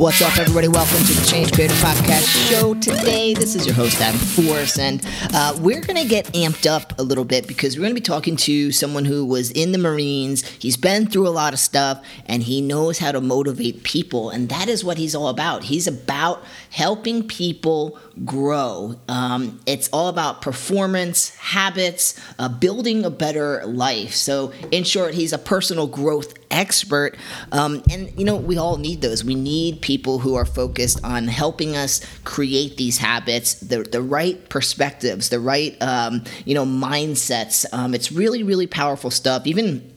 What's up, everybody? Welcome to the Change Creator Podcast show. Today, this is your host, Adam Force, and uh, we're going to get amped up a little bit because we're going to be talking to someone who was in the Marines. He's been through a lot of stuff, and he knows how to motivate people, and that is what he's all about. He's about helping people grow. Um, it's all about performance, habits, uh, building a better life. So, in short, he's a personal growth expert. Um, and, you know, we all need those. We need people who are focused on helping us create these habits, the, the right perspectives, the right, um, you know, mindsets. Um, it's really, really powerful stuff. Even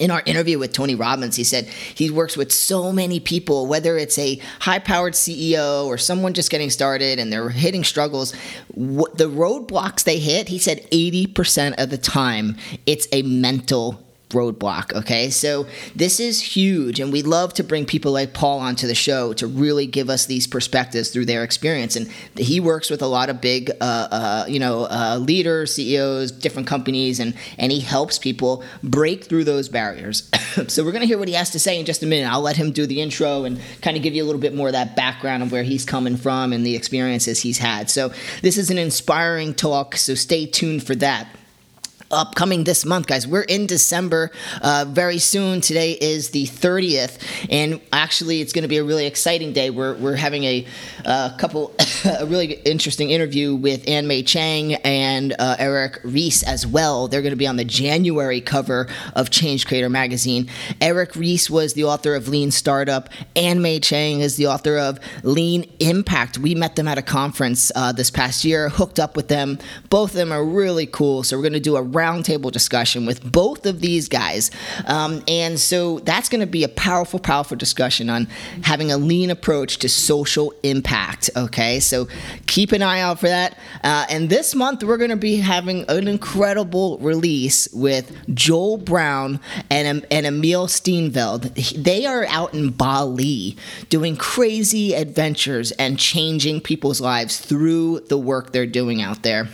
in our interview with Tony Robbins, he said he works with so many people, whether it's a high powered CEO or someone just getting started and they're hitting struggles. The roadblocks they hit, he said 80% of the time, it's a mental roadblock. Okay, so this is huge, and we love to bring people like Paul onto the show to really give us these perspectives through their experience. And he works with a lot of big, uh, uh, you know, uh, leaders, CEOs, different companies, and and he helps people break through those barriers. so we're gonna hear what he has to say in just a minute. I'll let him do the intro and kind of give you a little bit more of that background of where he's coming from and the experiences he's had. So this is an inspiring talk. So stay tuned for that upcoming this month, guys. We're in December uh, very soon. Today is the 30th, and actually, it's going to be a really exciting day. We're, we're having a, a couple, a really interesting interview with Ann Mei Chang and uh, Eric Ries as well. They're going to be on the January cover of Change Creator magazine. Eric Ries was the author of Lean Startup. Ann Mei Chang is the author of Lean Impact. We met them at a conference uh, this past year, hooked up with them. Both of them are really cool. So we're going to do a roundtable discussion with both of these guys. Um, and so that's going to be a powerful, powerful discussion on having a lean approach to social impact. Okay, so keep an eye out for that. Uh, and this month, we're going to be having an incredible release with Joel Brown and, and Emil Steenveld. They are out in Bali doing crazy adventures and changing people's lives through the work they're doing out there.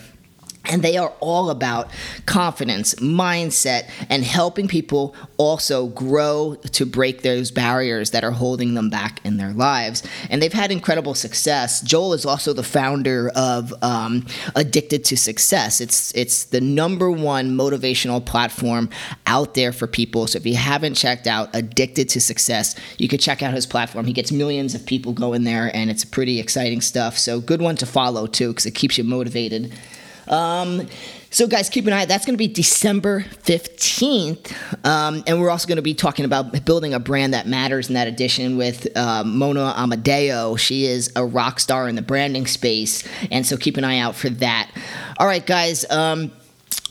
And they are all about confidence, mindset, and helping people also grow to break those barriers that are holding them back in their lives. And they've had incredible success. Joel is also the founder of um, Addicted to Success. It's it's the number one motivational platform out there for people. So if you haven't checked out Addicted to Success, you could check out his platform. He gets millions of people going there, and it's pretty exciting stuff. So good one to follow too, because it keeps you motivated. Um, so, guys, keep an eye. That's going to be December 15th. Um, and we're also going to be talking about building a brand that matters in that edition with uh, Mona Amodeo. She is a rock star in the branding space. And so keep an eye out for that. All right, guys. Um,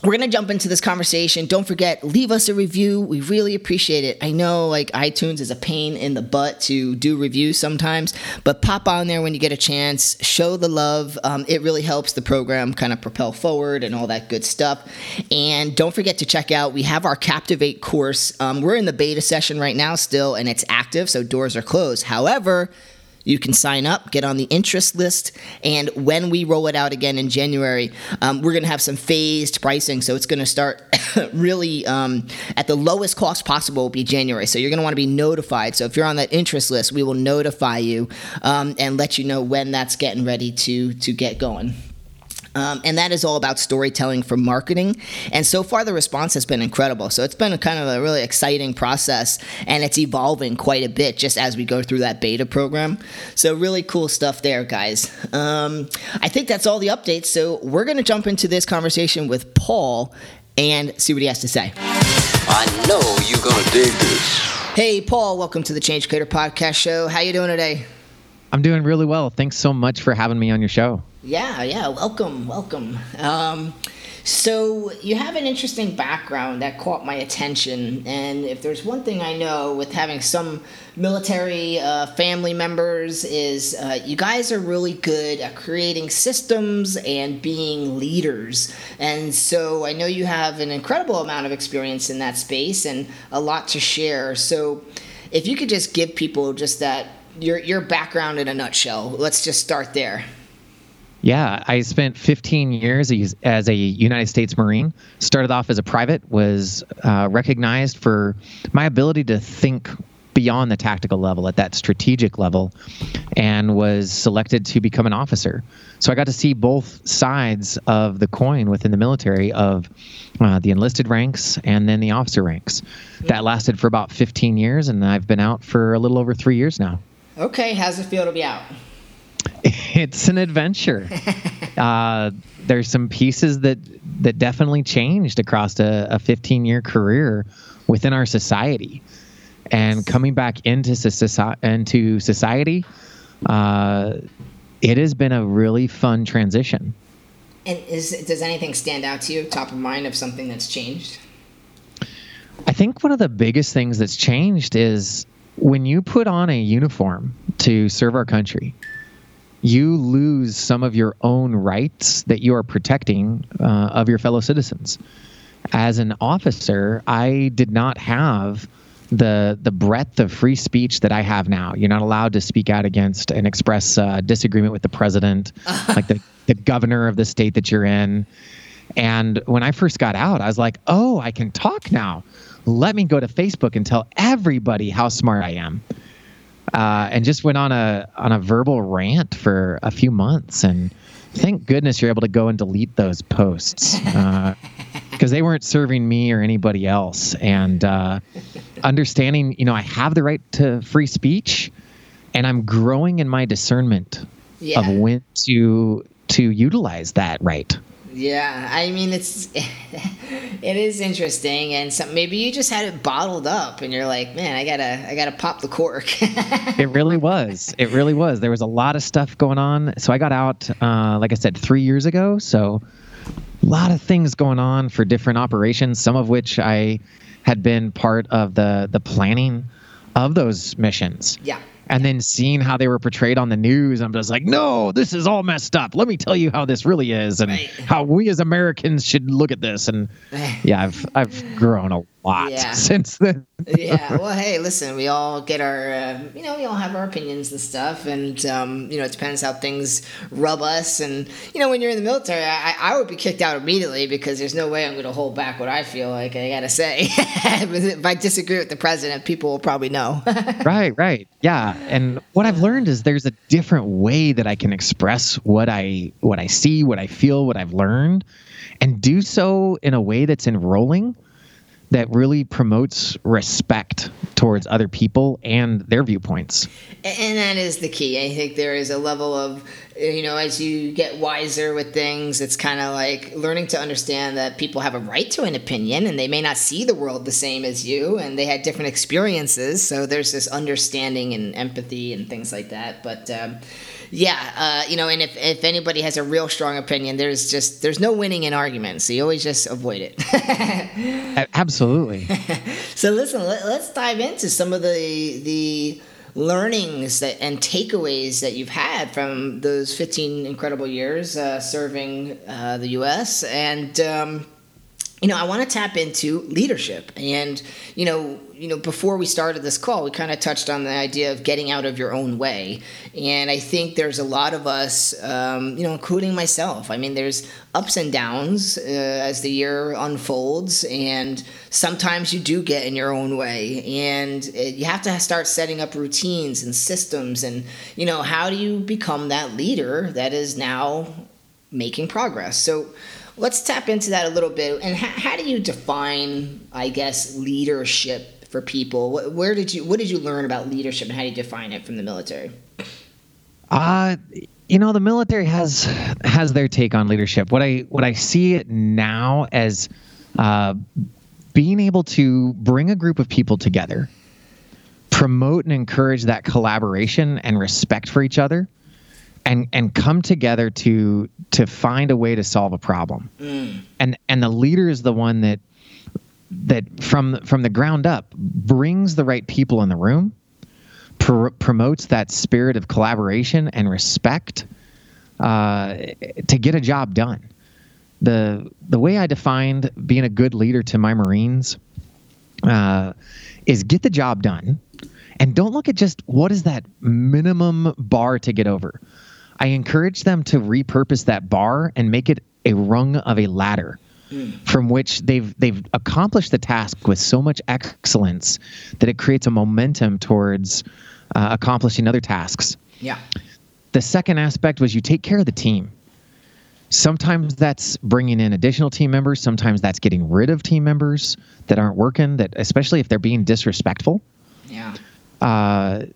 we're going to jump into this conversation. Don't forget, leave us a review. We really appreciate it. I know like iTunes is a pain in the butt to do reviews sometimes, but pop on there when you get a chance. Show the love. Um, it really helps the program kind of propel forward and all that good stuff. And don't forget to check out, we have our Captivate course. Um, we're in the beta session right now still, and it's active, so doors are closed. However, you can sign up, get on the interest list, and when we roll it out again in January, um, we're going to have some phased pricing. So it's going to start really um, at the lowest cost possible will be January. So you're going to want to be notified. So if you're on that interest list, we will notify you um, and let you know when that's getting ready to to get going. Um, and that is all about storytelling for marketing. And so far, the response has been incredible. So it's been a kind of a really exciting process, and it's evolving quite a bit just as we go through that beta program. So, really cool stuff there, guys. Um, I think that's all the updates. So, we're going to jump into this conversation with Paul and see what he has to say. I know you're going to dig this. Hey, Paul, welcome to the Change Creator Podcast Show. How you doing today? I'm doing really well. Thanks so much for having me on your show. Yeah, yeah. Welcome, welcome. Um, so you have an interesting background that caught my attention, and if there's one thing I know with having some military uh, family members is uh, you guys are really good at creating systems and being leaders, and so I know you have an incredible amount of experience in that space and a lot to share. So if you could just give people just that your your background in a nutshell, let's just start there. Yeah, I spent 15 years as a United States Marine. Started off as a private, was uh, recognized for my ability to think beyond the tactical level at that strategic level and was selected to become an officer. So I got to see both sides of the coin within the military of uh, the enlisted ranks and then the officer ranks. That lasted for about 15 years, and I've been out for a little over three years now. Okay, how's it feel to be out? it's an adventure. uh, there's some pieces that that definitely changed across a, a 15 year career within our society, and coming back into society, into society, uh, it has been a really fun transition. And is does anything stand out to you, top of mind, of something that's changed? I think one of the biggest things that's changed is when you put on a uniform to serve our country you lose some of your own rights that you are protecting uh, of your fellow citizens. As an officer, I did not have the the breadth of free speech that I have now. You're not allowed to speak out against and express uh, disagreement with the president, like the, the governor of the state that you're in. And when I first got out, I was like, oh, I can talk now. Let me go to Facebook and tell everybody how smart I am uh, and just went on a on a verbal rant for a few months. And thank goodness you're able to go and delete those posts because uh, they weren't serving me or anybody else. And uh, understanding, you know, I have the right to free speech, and I'm growing in my discernment yeah. of when to to utilize that right. Yeah, I mean it's it is interesting, and some, maybe you just had it bottled up, and you're like, man, I gotta I gotta pop the cork. it really was. It really was. There was a lot of stuff going on. So I got out, uh, like I said, three years ago. So a lot of things going on for different operations. Some of which I had been part of the the planning of those missions. Yeah and then seeing how they were portrayed on the news, I'm just like, no, this is all messed up. Let me tell you how this really is, and right. how we as Americans should look at this. And yeah, I've I've grown a lot yeah. since then. yeah. Well, hey, listen, we all get our, uh, you know, we all have our opinions and stuff, and um, you know, it depends how things rub us. And you know, when you're in the military, I, I would be kicked out immediately because there's no way I'm going to hold back what I feel like. I gotta say, if I disagree with the president, people will probably know. right. Right. Yeah. And what I've learned is there's a different way that I can express what I what I see, what I feel, what I've learned, and do so in a way that's enrolling that really promotes respect towards other people and their viewpoints. And that is the key. I think there is a level of, you know, as you get wiser with things, it's kind of like learning to understand that people have a right to an opinion and they may not see the world the same as you and they had different experiences. So there's this understanding and empathy and things like that. But, um, yeah, uh, you know, and if, if anybody has a real strong opinion, there's just there's no winning in arguments, so you always just avoid it. Absolutely. so listen, let, us dive into some of the the learnings that and takeaways that you've had from those 15 incredible years uh, serving uh, the U.S. and. Um, you know, I want to tap into leadership. And, you know, you know, before we started this call, we kind of touched on the idea of getting out of your own way. And I think there's a lot of us, um, you know, including myself. I mean, there's ups and downs uh, as the year unfolds. And sometimes you do get in your own way. And it, you have to start setting up routines and systems. And, you know, how do you become that leader that is now making progress? So, let's tap into that a little bit. And how, how do you define, I guess, leadership for people? Where did you what did you learn about leadership, and how do you define it from the military? Uh you know the military has has their take on leadership. What I what I see it now as uh, being able to bring a group of people together, promote and encourage that collaboration and respect for each other and and come together to to find a way to solve a problem. Mm. and and the leader is the one that that from from the ground up brings the right people in the room pr- promotes that spirit of collaboration and respect uh, to get a job done. The the way i defined being a good leader to my marines uh, is get the job done and don't look at just what is that minimum bar to get over I encourage them to repurpose that bar and make it a rung of a ladder mm. from which they've they've accomplished the task with so much excellence that it creates a momentum towards uh, accomplishing other tasks. Yeah. The second aspect was you take care of the team. Sometimes that's bringing in additional team members. Sometimes that's getting rid of team members that aren't working. That especially if they're being disrespectful. Yeah. Uh,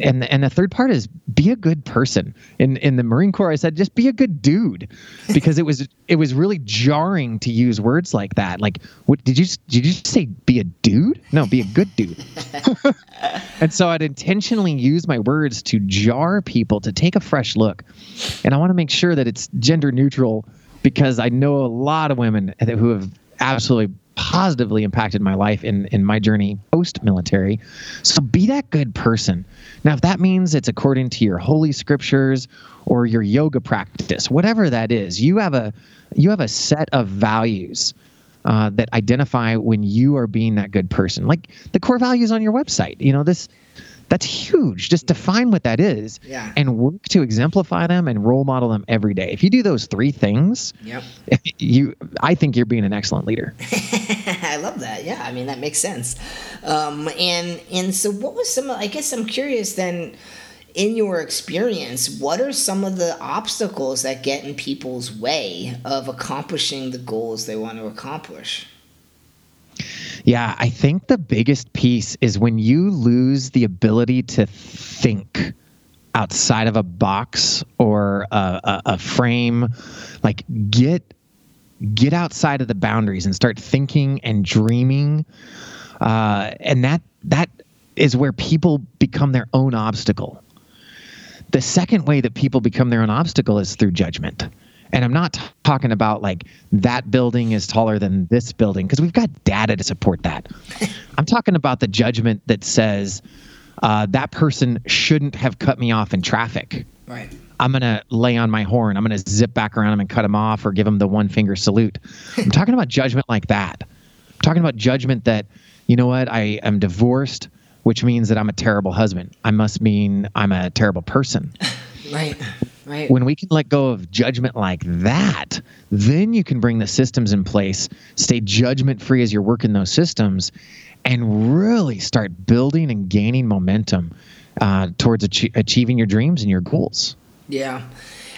and and the third part is be a good person. In in the Marine Corps, I said just be a good dude, because it was it was really jarring to use words like that. Like, what did you did you say? Be a dude? No, be a good dude. and so I'd intentionally use my words to jar people to take a fresh look, and I want to make sure that it's gender neutral because I know a lot of women who have absolutely positively impacted my life in in my journey post military. So be that good person. Now, if that means it's according to your holy scriptures or your yoga practice, whatever that is, you have a you have a set of values uh, that identify when you are being that good person. Like the core values on your website. You know this that's huge. Just define what that is yeah. and work to exemplify them and role model them every day. If you do those three things, yep. you I think you're being an excellent leader. I love that. Yeah, I mean that makes sense. Um, and and so what was some I guess I'm curious then in your experience, what are some of the obstacles that get in people's way of accomplishing the goals they want to accomplish? Yeah, I think the biggest piece is when you lose the ability to think outside of a box or a, a, a frame. Like get get outside of the boundaries and start thinking and dreaming. Uh, and that that is where people become their own obstacle. The second way that people become their own obstacle is through judgment. And I'm not t- talking about like that building is taller than this building because we've got data to support that. I'm talking about the judgment that says uh, that person shouldn't have cut me off in traffic. Right. I'm going to lay on my horn. I'm going to zip back around him and cut him off or give him the one finger salute. I'm talking about judgment like that. I'm talking about judgment that, you know what, I am divorced, which means that I'm a terrible husband. I must mean I'm a terrible person. right. Right. When we can let go of judgment like that, then you can bring the systems in place, stay judgment free as you're working those systems, and really start building and gaining momentum uh, towards ach- achieving your dreams and your goals. Yeah.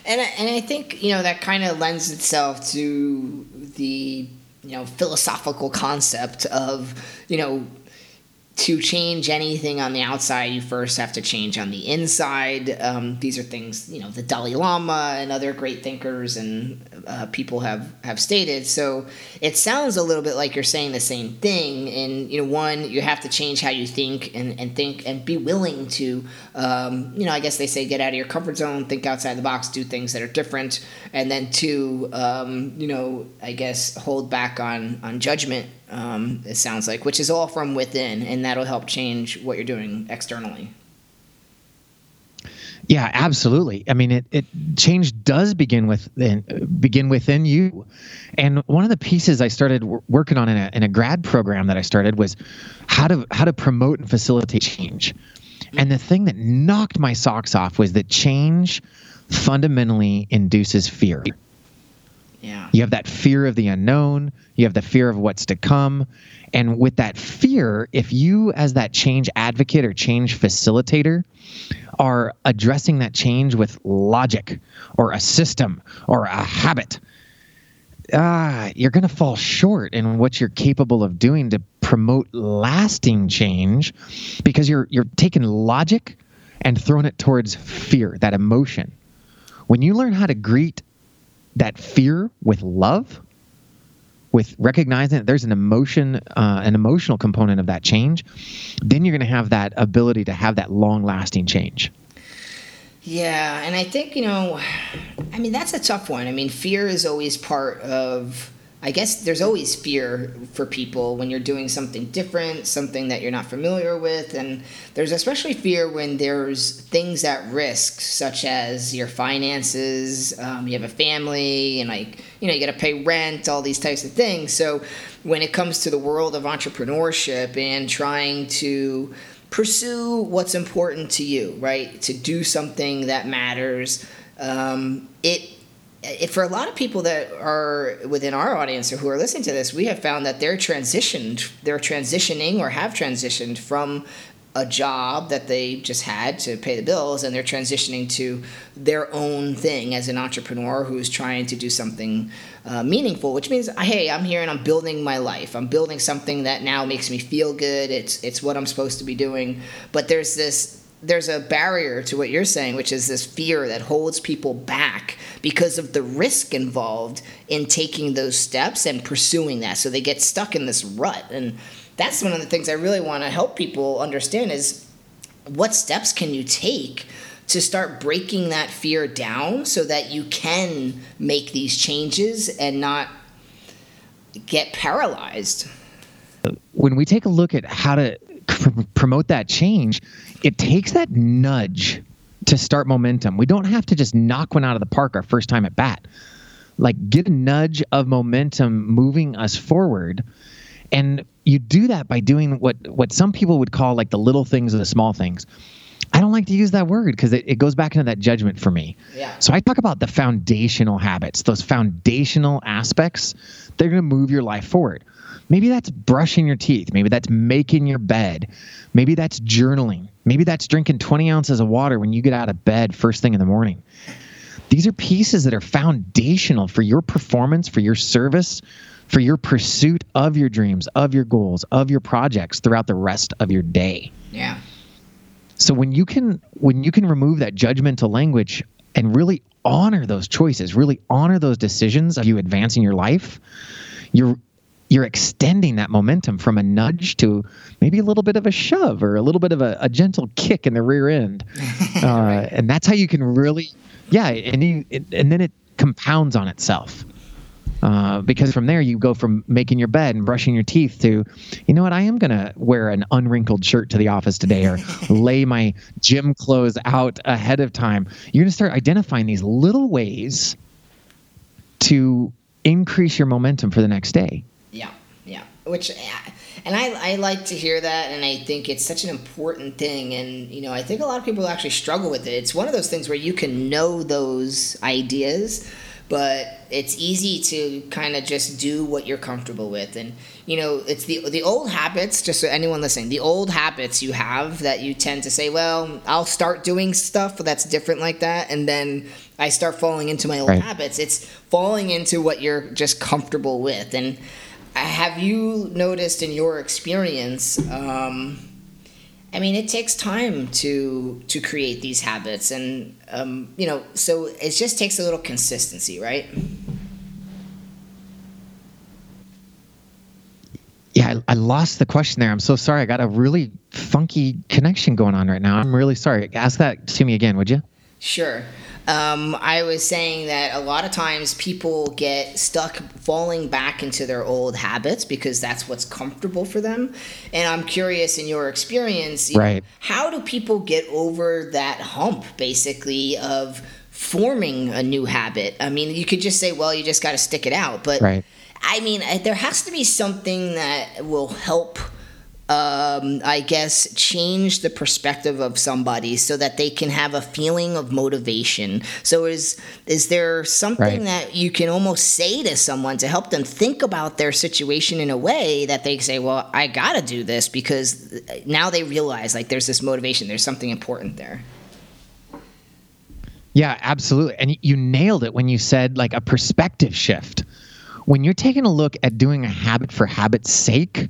And, and I think, you know, that kind of lends itself to the, you know, philosophical concept of, you know, to change anything on the outside, you first have to change on the inside. Um, these are things you know the Dalai Lama and other great thinkers and uh, people have have stated. So it sounds a little bit like you're saying the same thing. And you know, one, you have to change how you think and, and think and be willing to, um, you know, I guess they say get out of your comfort zone, think outside the box, do things that are different. And then two, um, you know, I guess hold back on on judgment um, it sounds like, which is all from within, and that'll help change what you're doing externally. Yeah, absolutely. I mean, it, it change does begin with begin within you, and one of the pieces I started working on in a, in a grad program that I started was how to how to promote and facilitate change. And the thing that knocked my socks off was that change fundamentally induces fear. Yeah. You have that fear of the unknown, you have the fear of what's to come. And with that fear, if you, as that change advocate or change facilitator, are addressing that change with logic or a system or a habit, ah, you're going to fall short in what you're capable of doing to promote lasting change because you're you're taking logic and throwing it towards fear, that emotion. When you learn how to greet that fear with love, with recognizing that there's an emotion, uh, an emotional component of that change, then you're going to have that ability to have that long lasting change. Yeah, and I think, you know, I mean, that's a tough one. I mean, fear is always part of I guess there's always fear for people when you're doing something different, something that you're not familiar with, and there's especially fear when there's things at risk, such as your finances, um, you have a family, and like you know you got to pay rent, all these types of things. So when it comes to the world of entrepreneurship and trying to pursue what's important to you, right, to do something that matters, um, it for a lot of people that are within our audience or who are listening to this, we have found that they're transitioned, they're transitioning or have transitioned from a job that they just had to pay the bills and they're transitioning to their own thing as an entrepreneur who's trying to do something uh, meaningful which means hey i'm here and i'm building my life. I'm building something that now makes me feel good. It's it's what i'm supposed to be doing. But there's this there's a barrier to what you're saying, which is this fear that holds people back because of the risk involved in taking those steps and pursuing that. So they get stuck in this rut. And that's one of the things I really want to help people understand is what steps can you take to start breaking that fear down so that you can make these changes and not get paralyzed. When we take a look at how to promote that change, it takes that nudge to start momentum. We don't have to just knock one out of the park our first time at bat. Like get a nudge of momentum moving us forward. And you do that by doing what what some people would call like the little things or the small things. I don't like to use that word because it, it goes back into that judgment for me. Yeah. So I talk about the foundational habits, those foundational aspects. They're going to move your life forward. Maybe that's brushing your teeth. Maybe that's making your bed. Maybe that's journaling. Maybe that's drinking 20 ounces of water when you get out of bed first thing in the morning. These are pieces that are foundational for your performance, for your service, for your pursuit of your dreams, of your goals, of your projects throughout the rest of your day. Yeah. So when you can when you can remove that judgmental language and really honor those choices, really honor those decisions of you advancing your life, you're you're extending that momentum from a nudge to maybe a little bit of a shove or a little bit of a, a gentle kick in the rear end. Uh, and that's how you can really, yeah, and, you, and then it compounds on itself. Uh, because from there you go from making your bed and brushing your teeth to, you know what, I am gonna wear an unwrinkled shirt to the office today or lay my gym clothes out ahead of time. You're gonna start identifying these little ways to increase your momentum for the next day. Which, and I, I like to hear that, and I think it's such an important thing. And, you know, I think a lot of people actually struggle with it. It's one of those things where you can know those ideas, but it's easy to kind of just do what you're comfortable with. And, you know, it's the, the old habits, just so anyone listening, the old habits you have that you tend to say, well, I'll start doing stuff that's different like that. And then I start falling into my old right. habits. It's falling into what you're just comfortable with. And, have you noticed in your experience? Um, I mean, it takes time to to create these habits, and um, you know, so it just takes a little consistency, right? Yeah, I, I, lost the question there. I'm so sorry. I got a really funky connection going on right now. I'm really sorry. Ask that to me again, would you? Sure. Um, I was saying that a lot of times people get stuck falling back into their old habits because that's what's comfortable for them. And I'm curious, in your experience, right. how do people get over that hump, basically, of forming a new habit? I mean, you could just say, well, you just got to stick it out. But right. I mean, there has to be something that will help um, I guess, change the perspective of somebody so that they can have a feeling of motivation. So, is is there something right. that you can almost say to someone to help them think about their situation in a way that they say, "Well, I got to do this because now they realize like there's this motivation, there's something important there." Yeah, absolutely. And you nailed it when you said like a perspective shift. When you're taking a look at doing a habit for habit's sake,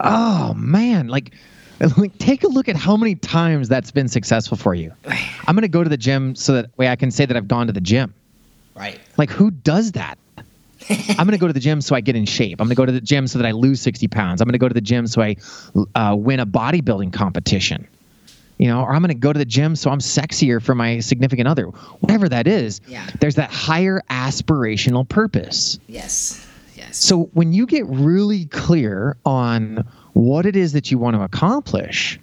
oh man, like like take a look at how many times that's been successful for you. I'm going to go to the gym so that way I can say that I've gone to the gym. Right. Like who does that? I'm going to go to the gym so I get in shape. I'm going to go to the gym so that I lose 60 pounds. I'm going to go to the gym so I uh, win a bodybuilding competition. You know, or I'm going to go to the gym so I'm sexier for my significant other. Whatever that is, Yeah. there's that higher aspirational purpose. Yes. Yes. So when you get really clear on what it is that you want to accomplish,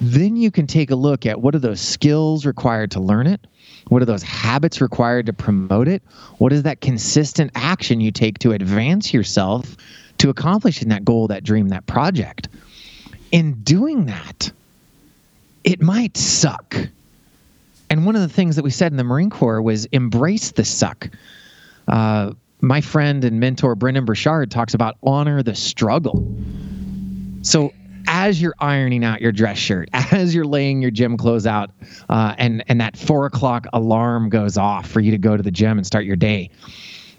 then you can take a look at what are those skills required to learn it? What are those habits required to promote it? What is that consistent action you take to advance yourself to accomplishing that goal, that dream, that project? In doing that, it might suck. And one of the things that we said in the Marine Corps was embrace the suck. Uh, my friend and mentor Brendon Burchard talks about honor the struggle. So as you're ironing out your dress shirt, as you're laying your gym clothes out, uh, and and that four o'clock alarm goes off for you to go to the gym and start your day,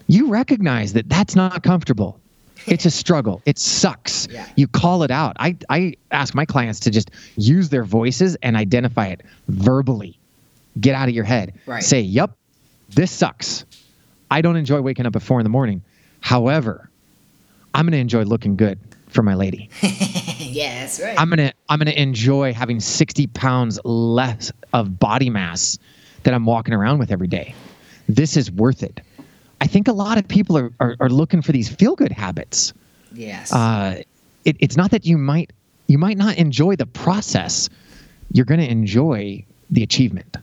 you recognize that that's not comfortable. It's a struggle. It sucks. Yeah. You call it out. I, I ask my clients to just use their voices and identify it verbally. Get out of your head. Right. Say, "Yep, this sucks. I don't enjoy waking up at four in the morning. However, I'm going to enjoy looking good for my lady. yeah, that's right. I'm gonna I'm gonna enjoy having 60 pounds less of body mass that I'm walking around with every day. This is worth it. I think a lot of people are are, are looking for these feel good habits. yes. Uh, it, it's not that you might you might not enjoy the process. You're gonna enjoy the achievement.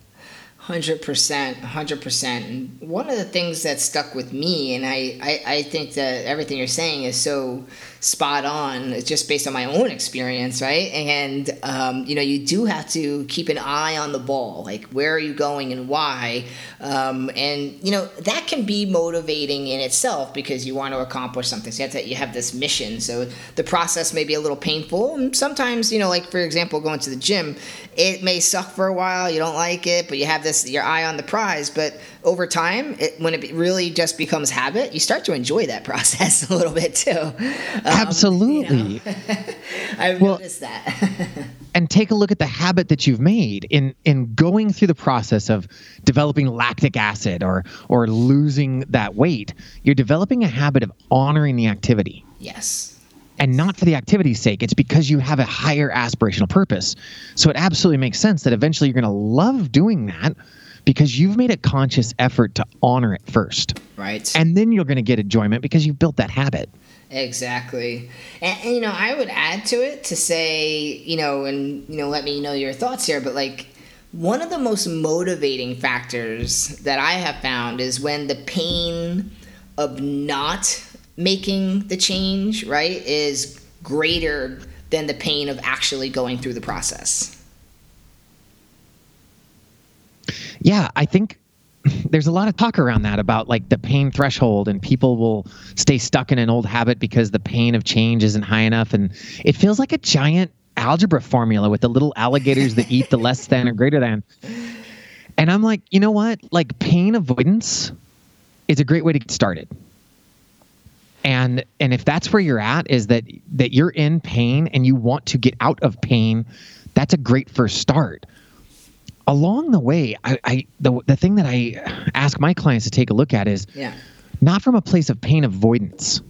Hundred percent, hundred percent. And one of the things that stuck with me, and I, I, I think that everything you're saying is so spot on. Just based on my own experience, right? And um, you know, you do have to keep an eye on the ball. Like, where are you going and why? Um, and you know, that can be motivating in itself because you want to accomplish something. So you have to, you have this mission. So the process may be a little painful, and sometimes, you know, like for example, going to the gym, it may suck for a while. You don't like it, but you have this your eye on the prize. But over time, it, when it really just becomes habit, you start to enjoy that process a little bit too. Um, Absolutely. I've Well- noticed that. and take a look at the habit that you've made in in going through the process of developing lactic acid or or losing that weight you're developing a habit of honoring the activity yes. and not for the activity's sake it's because you have a higher aspirational purpose so it absolutely makes sense that eventually you're going to love doing that because you've made a conscious effort to honor it first Right. and then you're going to get enjoyment because you've built that habit Exactly. And, and, you know, I would add to it to say, you know, and, you know, let me know your thoughts here, but like, one of the most motivating factors that I have found is when the pain of not making the change, right, is greater than the pain of actually going through the process. Yeah, I think there's a lot of talk around that about like the pain threshold and people will stay stuck in an old habit because the pain of change isn't high enough and it feels like a giant algebra formula with the little alligators that eat the less than or greater than. And I'm like, you know what? Like pain avoidance is a great way to get started. And and if that's where you're at is that that you're in pain and you want to get out of pain, that's a great first start along the way, I, I the the thing that I ask my clients to take a look at is Yeah. not from a place of pain avoidance,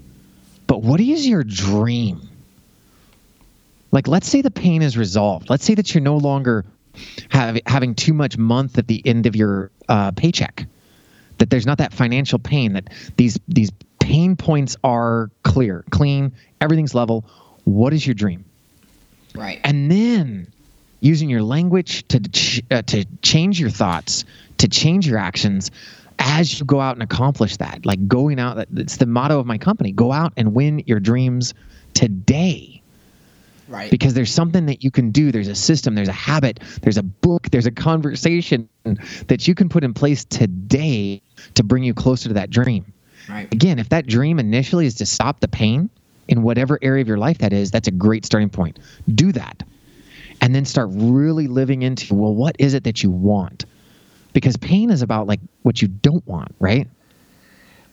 but what is your dream? Like, let's say the pain is resolved. Let's say that you're no longer have, having too much month at the end of your uh, paycheck. That there's not that financial pain. That these these pain points are clear, clean, everything's level. What is your dream? Right. and then using your language to ch- uh, to change your thoughts, to change your actions as you go out and accomplish that. Like going out, it's the motto of my company: go out and win your dreams today. right. Because there's something that you can do. There's a system. There's a habit. There's a book. There's a conversation that you can put in place today to bring you closer to that dream right. again, if that dream initially is to stop the pain in whatever area of your life that is, that's a great starting point. Do that. And then start really living into, well, what is it that you want? Because pain is about like what you don't want, right?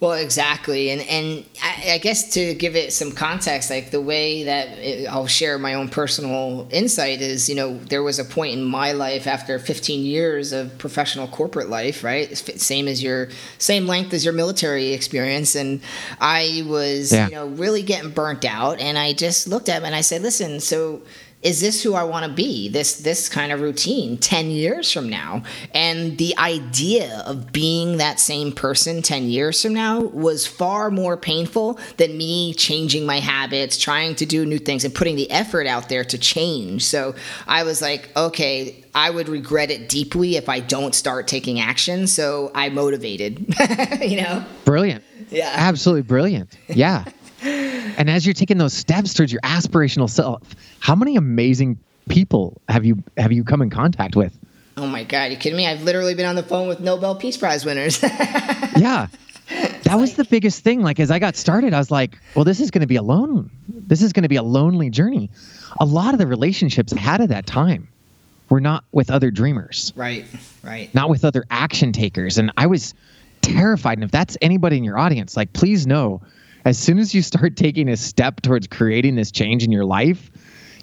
Well, exactly, and and I, I, guess to give it some context, like the way that it, I'll share my own personal insight is, you know, there was a point in my life after 15 years of professional corporate life, right? Same as your same length as your military experience, and I was, yeah. you know, really getting burnt out, and I just looked at him and I said, listen, so is this who I want to be? This this kind of routine 10 years from now. And the idea of being that same person 10 years from now was far more painful than me changing my habits, trying to do new things and putting the effort out there to change. So I was like, okay, I would regret it deeply if I don't start taking action. So I motivated, you know? Brilliant. Yeah. Absolutely brilliant. Yeah. and as you're taking those steps towards your aspirational self, how many amazing people have you have you come in contact with? Oh my god, you kidding me? I've literally been on the phone with Nobel Peace Prize winners. yeah. That was the biggest thing. Like as I got started, I was like, well, this is going to be a lone this is going to be a lonely journey. A lot of the relationships I had at that time were not with other dreamers. Right. Right. Not with other action takers. And I was terrified. And if that's anybody in your audience, like please know as soon as you start taking a step towards creating this change in your life,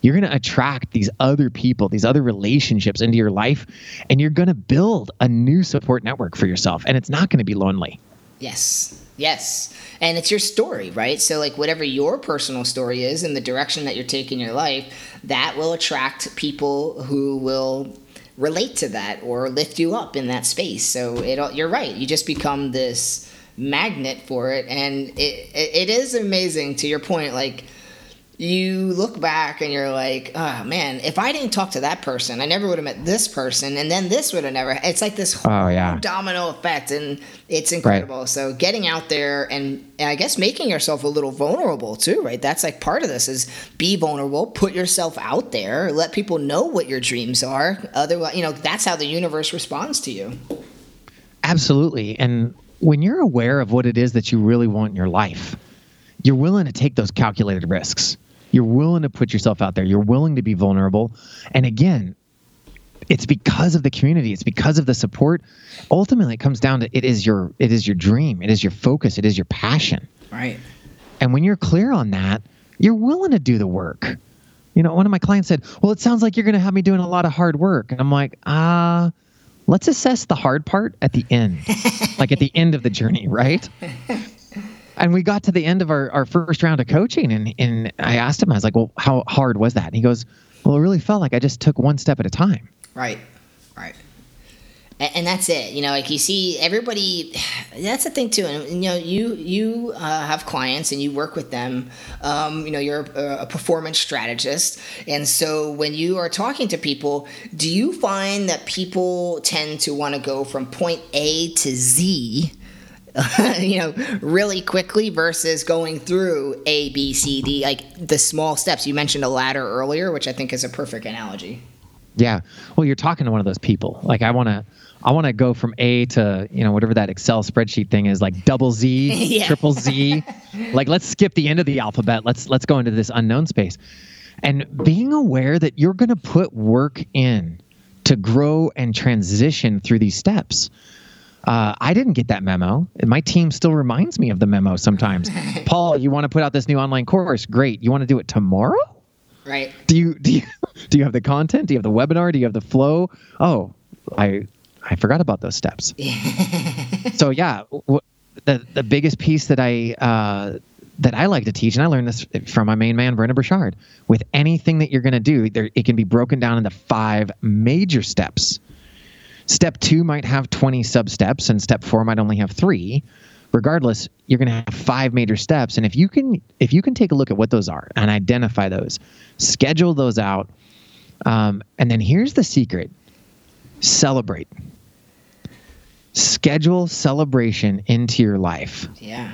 you're going to attract these other people, these other relationships into your life, and you're going to build a new support network for yourself. And it's not going to be lonely. Yes. Yes. And it's your story, right? So, like, whatever your personal story is and the direction that you're taking your life, that will attract people who will relate to that or lift you up in that space. So, it, you're right. You just become this magnet for it and it, it, is amazing to your point like you look back and you're like, oh man, if I didn't talk to that person, I never would have met this person, and then this would have never. It's like this oh, yeah. domino effect, and it's incredible. Right. So getting out there and, and I guess making yourself a little vulnerable too, right? That's like part of this is be vulnerable, put yourself out there, let people know what your dreams are. Otherwise, you know, that's how the universe responds to you. Absolutely, and when you're aware of what it is that you really want in your life, you're willing to take those calculated risks. You're willing to put yourself out there. You're willing to be vulnerable. And again, it's because of the community. It's because of the support. Ultimately, it comes down to it is your it is your dream. It is your focus. It is your passion. Right. And when you're clear on that, you're willing to do the work. You know, one of my clients said, "Well, it sounds like you're going to have me doing a lot of hard work." And I'm like, "Ah, uh, let's assess the hard part at the end, like at the end of the journey, right? And we got to the end of our, our first round of coaching, and, and I asked him, I was like, well, how hard was that? And he goes, well, it really felt like I just took one step at a time. Right, right and that's it you know like you see everybody that's the thing too and you know you you uh, have clients and you work with them um, you know you're a, a, performance strategist and so when you are talking to people do you find that people tend to want to go from point a to z you know really quickly versus going through a b c d like the small steps? You mentioned a ladder earlier which i think is a perfect analogy. Yeah. Well you're talking to one of those people. Like i want to I want to go from A to you know whatever that Excel spreadsheet thing is, like double Z, yeah. triple Z. like let's skip the end of the alphabet. Let's let's go into this unknown space, and being aware that you're going to put work in to grow and transition through these steps. Uh, I didn't get that memo. My team still reminds me of the memo sometimes. Paul, you want to put out this new online course? Great. You want to do it tomorrow? Right. Do you do you do you have the content? Do you have the webinar? Do you have the flow? Oh, I I forgot about those steps. so yeah, w- the the biggest piece that I uh, that I like to teach, and I learned this from my main man, Brendon Burchard. With anything that you're going to do, there, it can be broken down into five major steps. Step two might have 20 sub steps, and step four might only have three. Regardless, you're going to have five major steps, and if you can, if you can take a look at what those are and identify those, schedule those out, um, and then here's the secret: celebrate schedule celebration into your life. Yeah.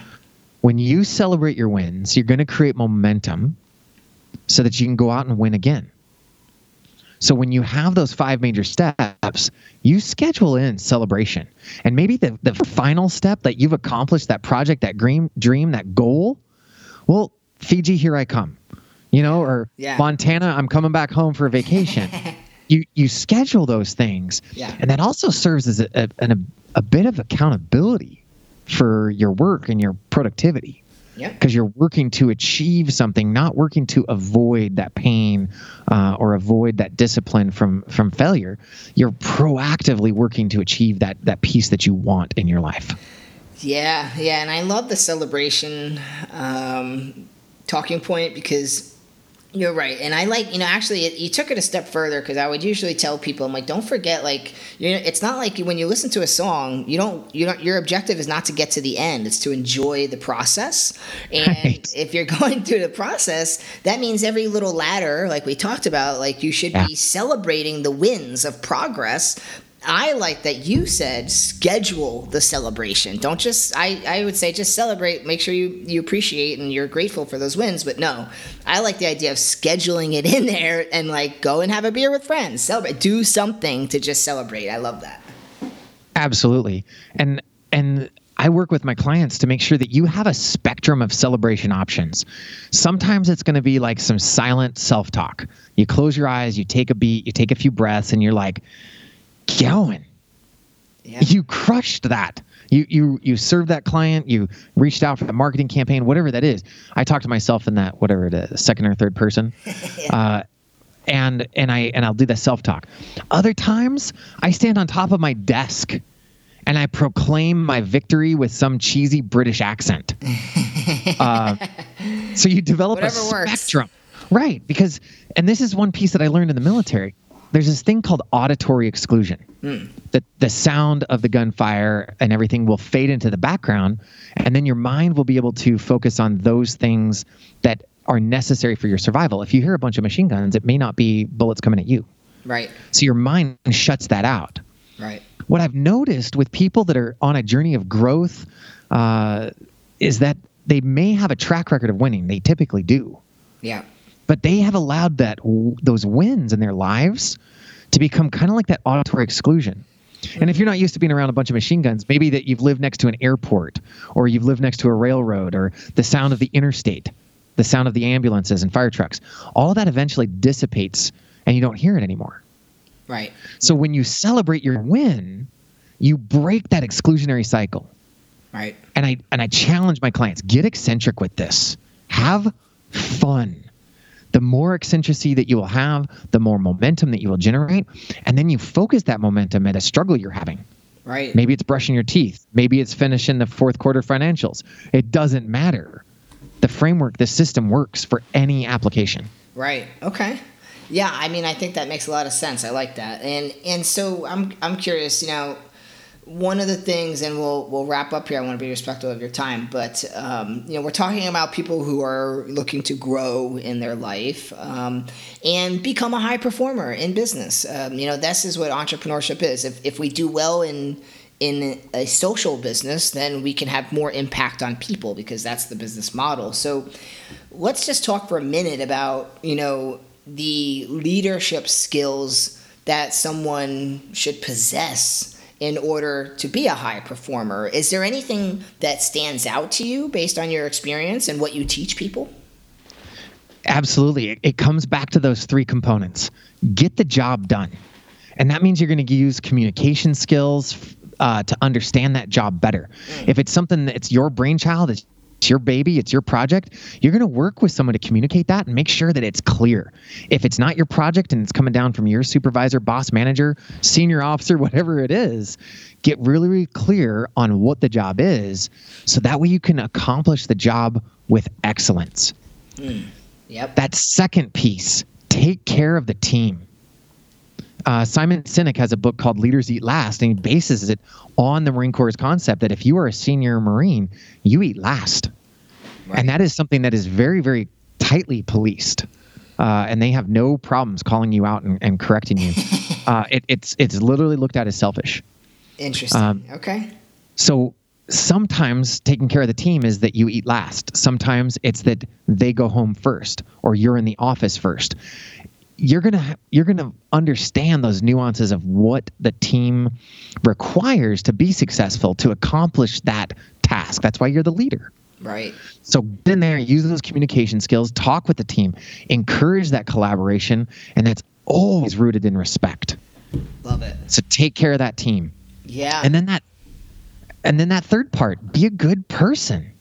When you celebrate your wins, you're going to create momentum so that you can go out and win again. So when you have those five major steps, you schedule in celebration. And maybe the, the final step that you've accomplished, that project, that dream, dream, that goal, well, Fiji, here I come. You know, or yeah. Montana, I'm coming back home for a vacation. you you schedule those things yeah. and that also serves as a, a, a, a bit of accountability for your work and your productivity because you're working to achieve something, not working to avoid that pain uh, or avoid that discipline from from failure. You're proactively working to achieve that that peace that you want in your life. Yeah, yeah, and I love the celebration um, talking point because you're right, and I like you know actually it, you took it a step further because I would usually tell people I'm like don't forget like you know it's not like when you listen to a song you don't you don't your objective is not to get to the end it's to enjoy the process and Right. if you're going through the process that means every little ladder like we talked about like you should Yeah. be celebrating the wins of progress I like that you said schedule the celebration. Don't just I, I would say just celebrate, make sure you, you appreciate and you're grateful for those wins. But no, I like the idea of scheduling it in there and like go and have a beer with friends. Celebrate. Do something to just celebrate. I love that. Absolutely. And and I work with my clients to make sure that you have a spectrum of celebration options. Sometimes it's going to be like some silent self-talk. You close your eyes, you take a beat, you take a few breaths and you're like going. Yeah. You crushed that. You you you served that client, you reached out for the marketing campaign, whatever that is. I talk to myself in that whatever it is, second or third person. Uh and and I and I'll do the self talk. Other times I stand on top of my desk and I proclaim my victory with some cheesy British accent. uh, so you develop Whatever a works. spectrum, right? Because and this is one piece that I learned in the military. There's this thing called auditory exclusion. That the sound of the gunfire and everything will fade into the background, and then your mind will be able to focus on those things that are necessary for your survival. If you hear a bunch of machine guns, it may not be bullets coming at you. Right. So your mind shuts that out. Right. What I've noticed with people that are on a journey of growth uh, is that they may have a track record of winning. They typically do, Yeah. But they have allowed that those wins in their lives to become kind of like that auditory exclusion. And if you're not used to being around a bunch of machine guns, maybe that you've lived next to an airport or you've lived next to a railroad or the sound of the interstate, the sound of the ambulances and fire trucks, all of that eventually dissipates and you don't hear it anymore. Right. So when you celebrate your win, you break that exclusionary cycle. Right. And I and I challenge my clients, get eccentric with this. Have fun. The more eccentricity that you will have, the more momentum that you will generate, and then you focus that momentum at a struggle you're having. Right. Maybe it's brushing your teeth, maybe it's finishing the fourth quarter financials. It doesn't matter. The framework, the system works for any application. Right. Okay. Yeah, I mean, I think that makes a lot of sense. I like that, and and so I'm I'm curious. You know, one of the things, and we'll we'll wrap up here. I want to be respectful of your time, but um, you know, we're talking about people who are looking to grow in their life um, and become a high performer in business. Um, you know, this is what entrepreneurship is. If if we do well in in a social business, then we can have more impact on people because that's the business model. So let's just talk for a minute about, you know, the leadership skills that someone should possess in order to be a high performer. Is there anything that stands out to you based on your experience and what you teach people? Absolutely. It, it comes back to those three components get the job done. And that means you're going to use communication skills uh, to understand that job better. If it's something that's your brainchild, it's it's your baby, it's your project, you're going to work with someone to communicate that and make sure that it's clear. If it's not your project and it's coming down from your supervisor, boss, manager, senior officer, whatever it is, get really, really clear on what the job is so that way you can accomplish the job with excellence. Hmm. Yep. That second piece, take care of the team. Uh, Simon Sinek has a book called Leaders Eat Last, and he bases it on the Marine Corps' concept that if you are a senior Marine, you eat last. And that is something that is very, very tightly policed. Uh, and they have no problems calling you out and, and correcting you. uh, it, it's, it's literally looked at as selfish. Interesting. Um, okay. So sometimes taking care of the team is that you eat last. Sometimes it's that they go home first or you're in the office first. You're going to you're going to understand those nuances of what the team requires to be successful to accomplish that task. That's why you're the leader. Right. So get in there, use those communication skills, talk with the team, encourage that collaboration, and that's always rooted in respect. Love it. So take care of that team Yeah. and then that and then that third part, be a good person.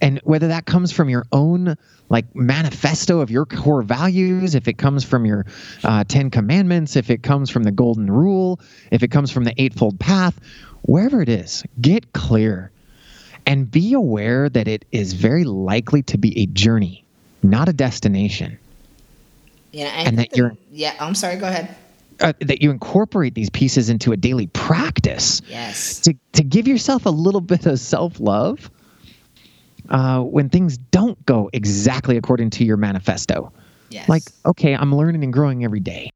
And whether that comes from your own like manifesto of your core values, if it comes from your uh, Ten Commandments, if it comes from the Golden Rule, if it comes from the Eightfold Path, wherever it is, get clear and be aware that it is very likely to be a journey, not a destination. Yeah, and that you're. Yeah, I'm sorry. Go ahead. Uh, that you incorporate these pieces into a daily practice. Yes. To to give yourself a little bit of self love uh, when things don't go exactly according to your manifesto. Yes. Like, okay, I'm learning and growing every day.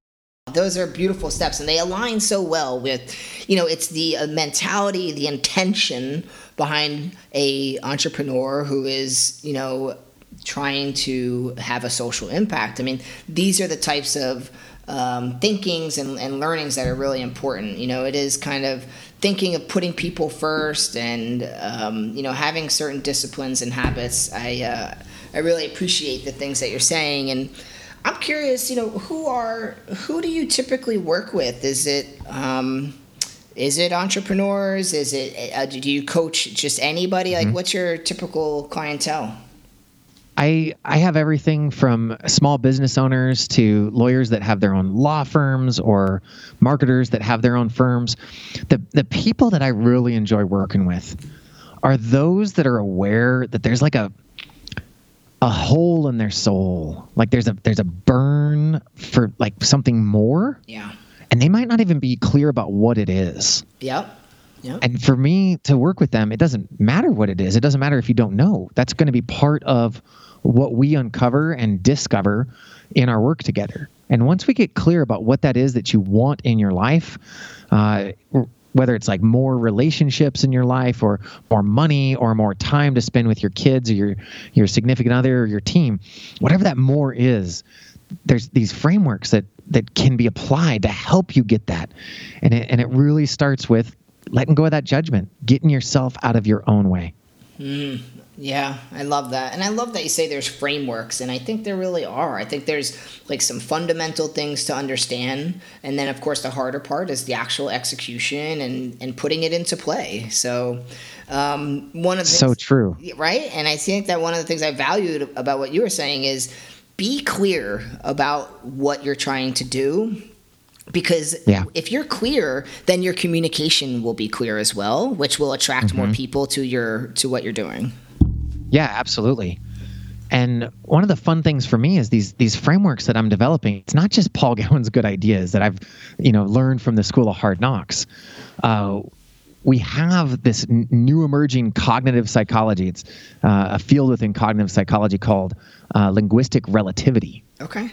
Those are beautiful steps, and they align so well with, you know, it's the uh, mentality, the intention behind a entrepreneur who is, you know, trying to have a social impact. I mean, these are the types of um, thinkings and, and learnings that are really important. You know, it is kind of thinking of putting people first and um, you know having certain disciplines and habits. I uh, I really appreciate the things that you're saying and. I'm curious, you know, who are who do you typically work with? Is it um, is it entrepreneurs? Is it uh, do you coach just anybody? Like, mm-hmm. what's your typical clientele? I I have everything from small business owners to lawyers that have their own law firms or marketers that have their own firms. The the people that I really enjoy working with are those that are aware that there's like a a hole in their soul. Like there's a there's a burn for like something more. Yeah. And they might not even be clear about what it is. Yep. Yep. And for me to work with them, it doesn't matter what it is. It doesn't matter if you don't know. That's going to be part of what we uncover and discover in our work together. And once we get clear about what that is that you want in your life, uh, whether it's like more relationships in your life or more money or more time to spend with your kids or your your significant other or your team whatever that more is there's these frameworks that that can be applied to help you get that. And it, and it really starts with letting go of that judgment. Getting yourself out of your own way. Mm, yeah, I love that. And I love that you say there's frameworks, and I think there really are. I think there's like some fundamental things to understand. And then, of course, the harder part is the actual execution and, and putting it into play. So, um, one of the so true. Right. And I think that one of the things I valued about what you were saying is be clear about what you're trying to do because yeah. if you're clear then your communication will be clear as well which will attract mm-hmm. more people to your to what you're doing yeah, absolutely. And one of the fun things for me is these these frameworks that I'm developing. It's not just Paul Gowan's good ideas that I've, you know, learned from the School of Hard Knocks. Uh, we have this n- new emerging cognitive psychology. It's uh, a field within cognitive psychology called uh, linguistic relativity. Okay.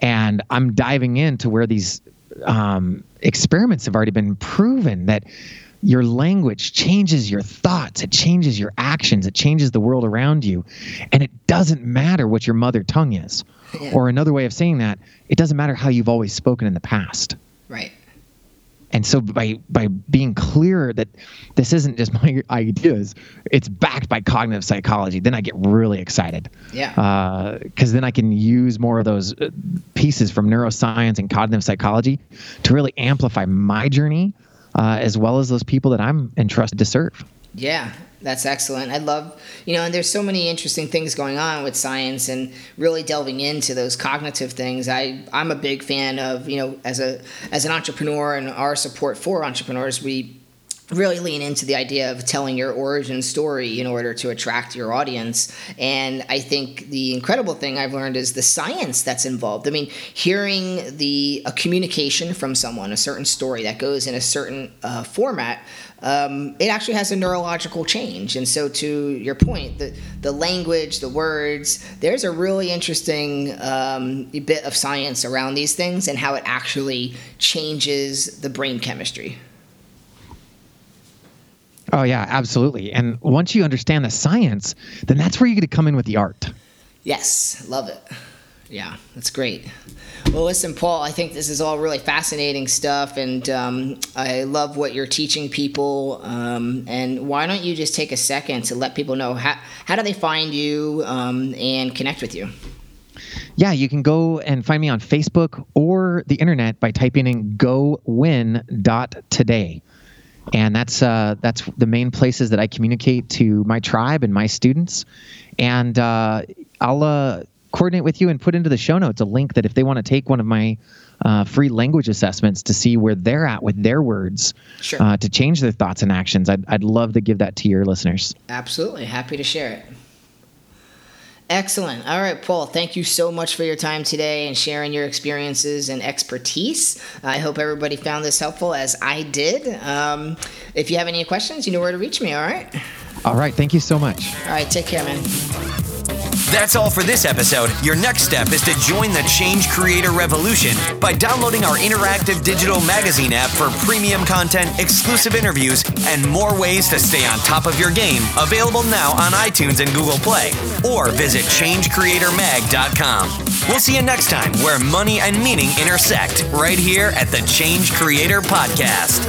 And I'm diving into where these um, experiments have already been proven that your language changes your thoughts, it changes your actions, it changes the world around you. And it doesn't matter what your mother tongue is. Yeah. Or another way of saying that, it doesn't matter how you've always spoken in the past. Right. And so by by being clear that this isn't just my ideas, it's backed by cognitive psychology, then I get really excited. Yeah. Because uh, then I can use more of those uh, pieces from neuroscience and cognitive psychology to really amplify my journey uh, as well as those people that I'm entrusted to serve. Yeah, that's excellent. I love, you know, and there's so many interesting things going on with science and really delving into those cognitive things. I I'm a big fan of, you know, as a as an entrepreneur and our support for entrepreneurs, we really lean into the idea of telling your origin story in order to attract your audience. And I think the incredible thing I've learned is the science that's involved. I mean, hearing the a communication from someone, a certain story that goes in a certain uh, format. Um, it actually has a neurological change. And so, to your point, the, the language, the words, there's a really interesting um, bit of science around these things and how it actually changes the brain chemistry. Oh yeah, absolutely. And once you understand the science, then that's where you get to come in with the art. Yes, love it. Yeah, that's great. Well, listen, Paul, I think this is all really fascinating stuff, and um, I love what you're teaching people. Um, and why don't you just take a second to let people know how, how do they find you um, and connect with you? Yeah, you can go and find me on Facebook or the internet by typing in gowin.today and that's uh, that's the main places that I communicate to my tribe and my students. And uh, I'll uh, coordinate with you and put into the show notes a link that if they want to take one of my uh, free language assessments to see where they're at with their words Sure. uh, to change their thoughts and actions, I'd, I'd love to give that to your listeners. Absolutely. Happy to share it. Excellent. All right, Paul, thank you so much for your time today and sharing your experiences and expertise. I hope everybody found this helpful as I did. Um, if you have any questions, you know where to reach me, all right? All right. Thank you so much. All right, take care, man. That's all for this episode. Your next step is to join the Change Creator Revolution by downloading our interactive digital magazine app for premium content, exclusive interviews, and more ways to stay on top of your game. Available now on iTunes and Google Play. Or visit changecreatormag.com. We'll see you next time where money and meaning intersect, right here at the Change Creator Podcast.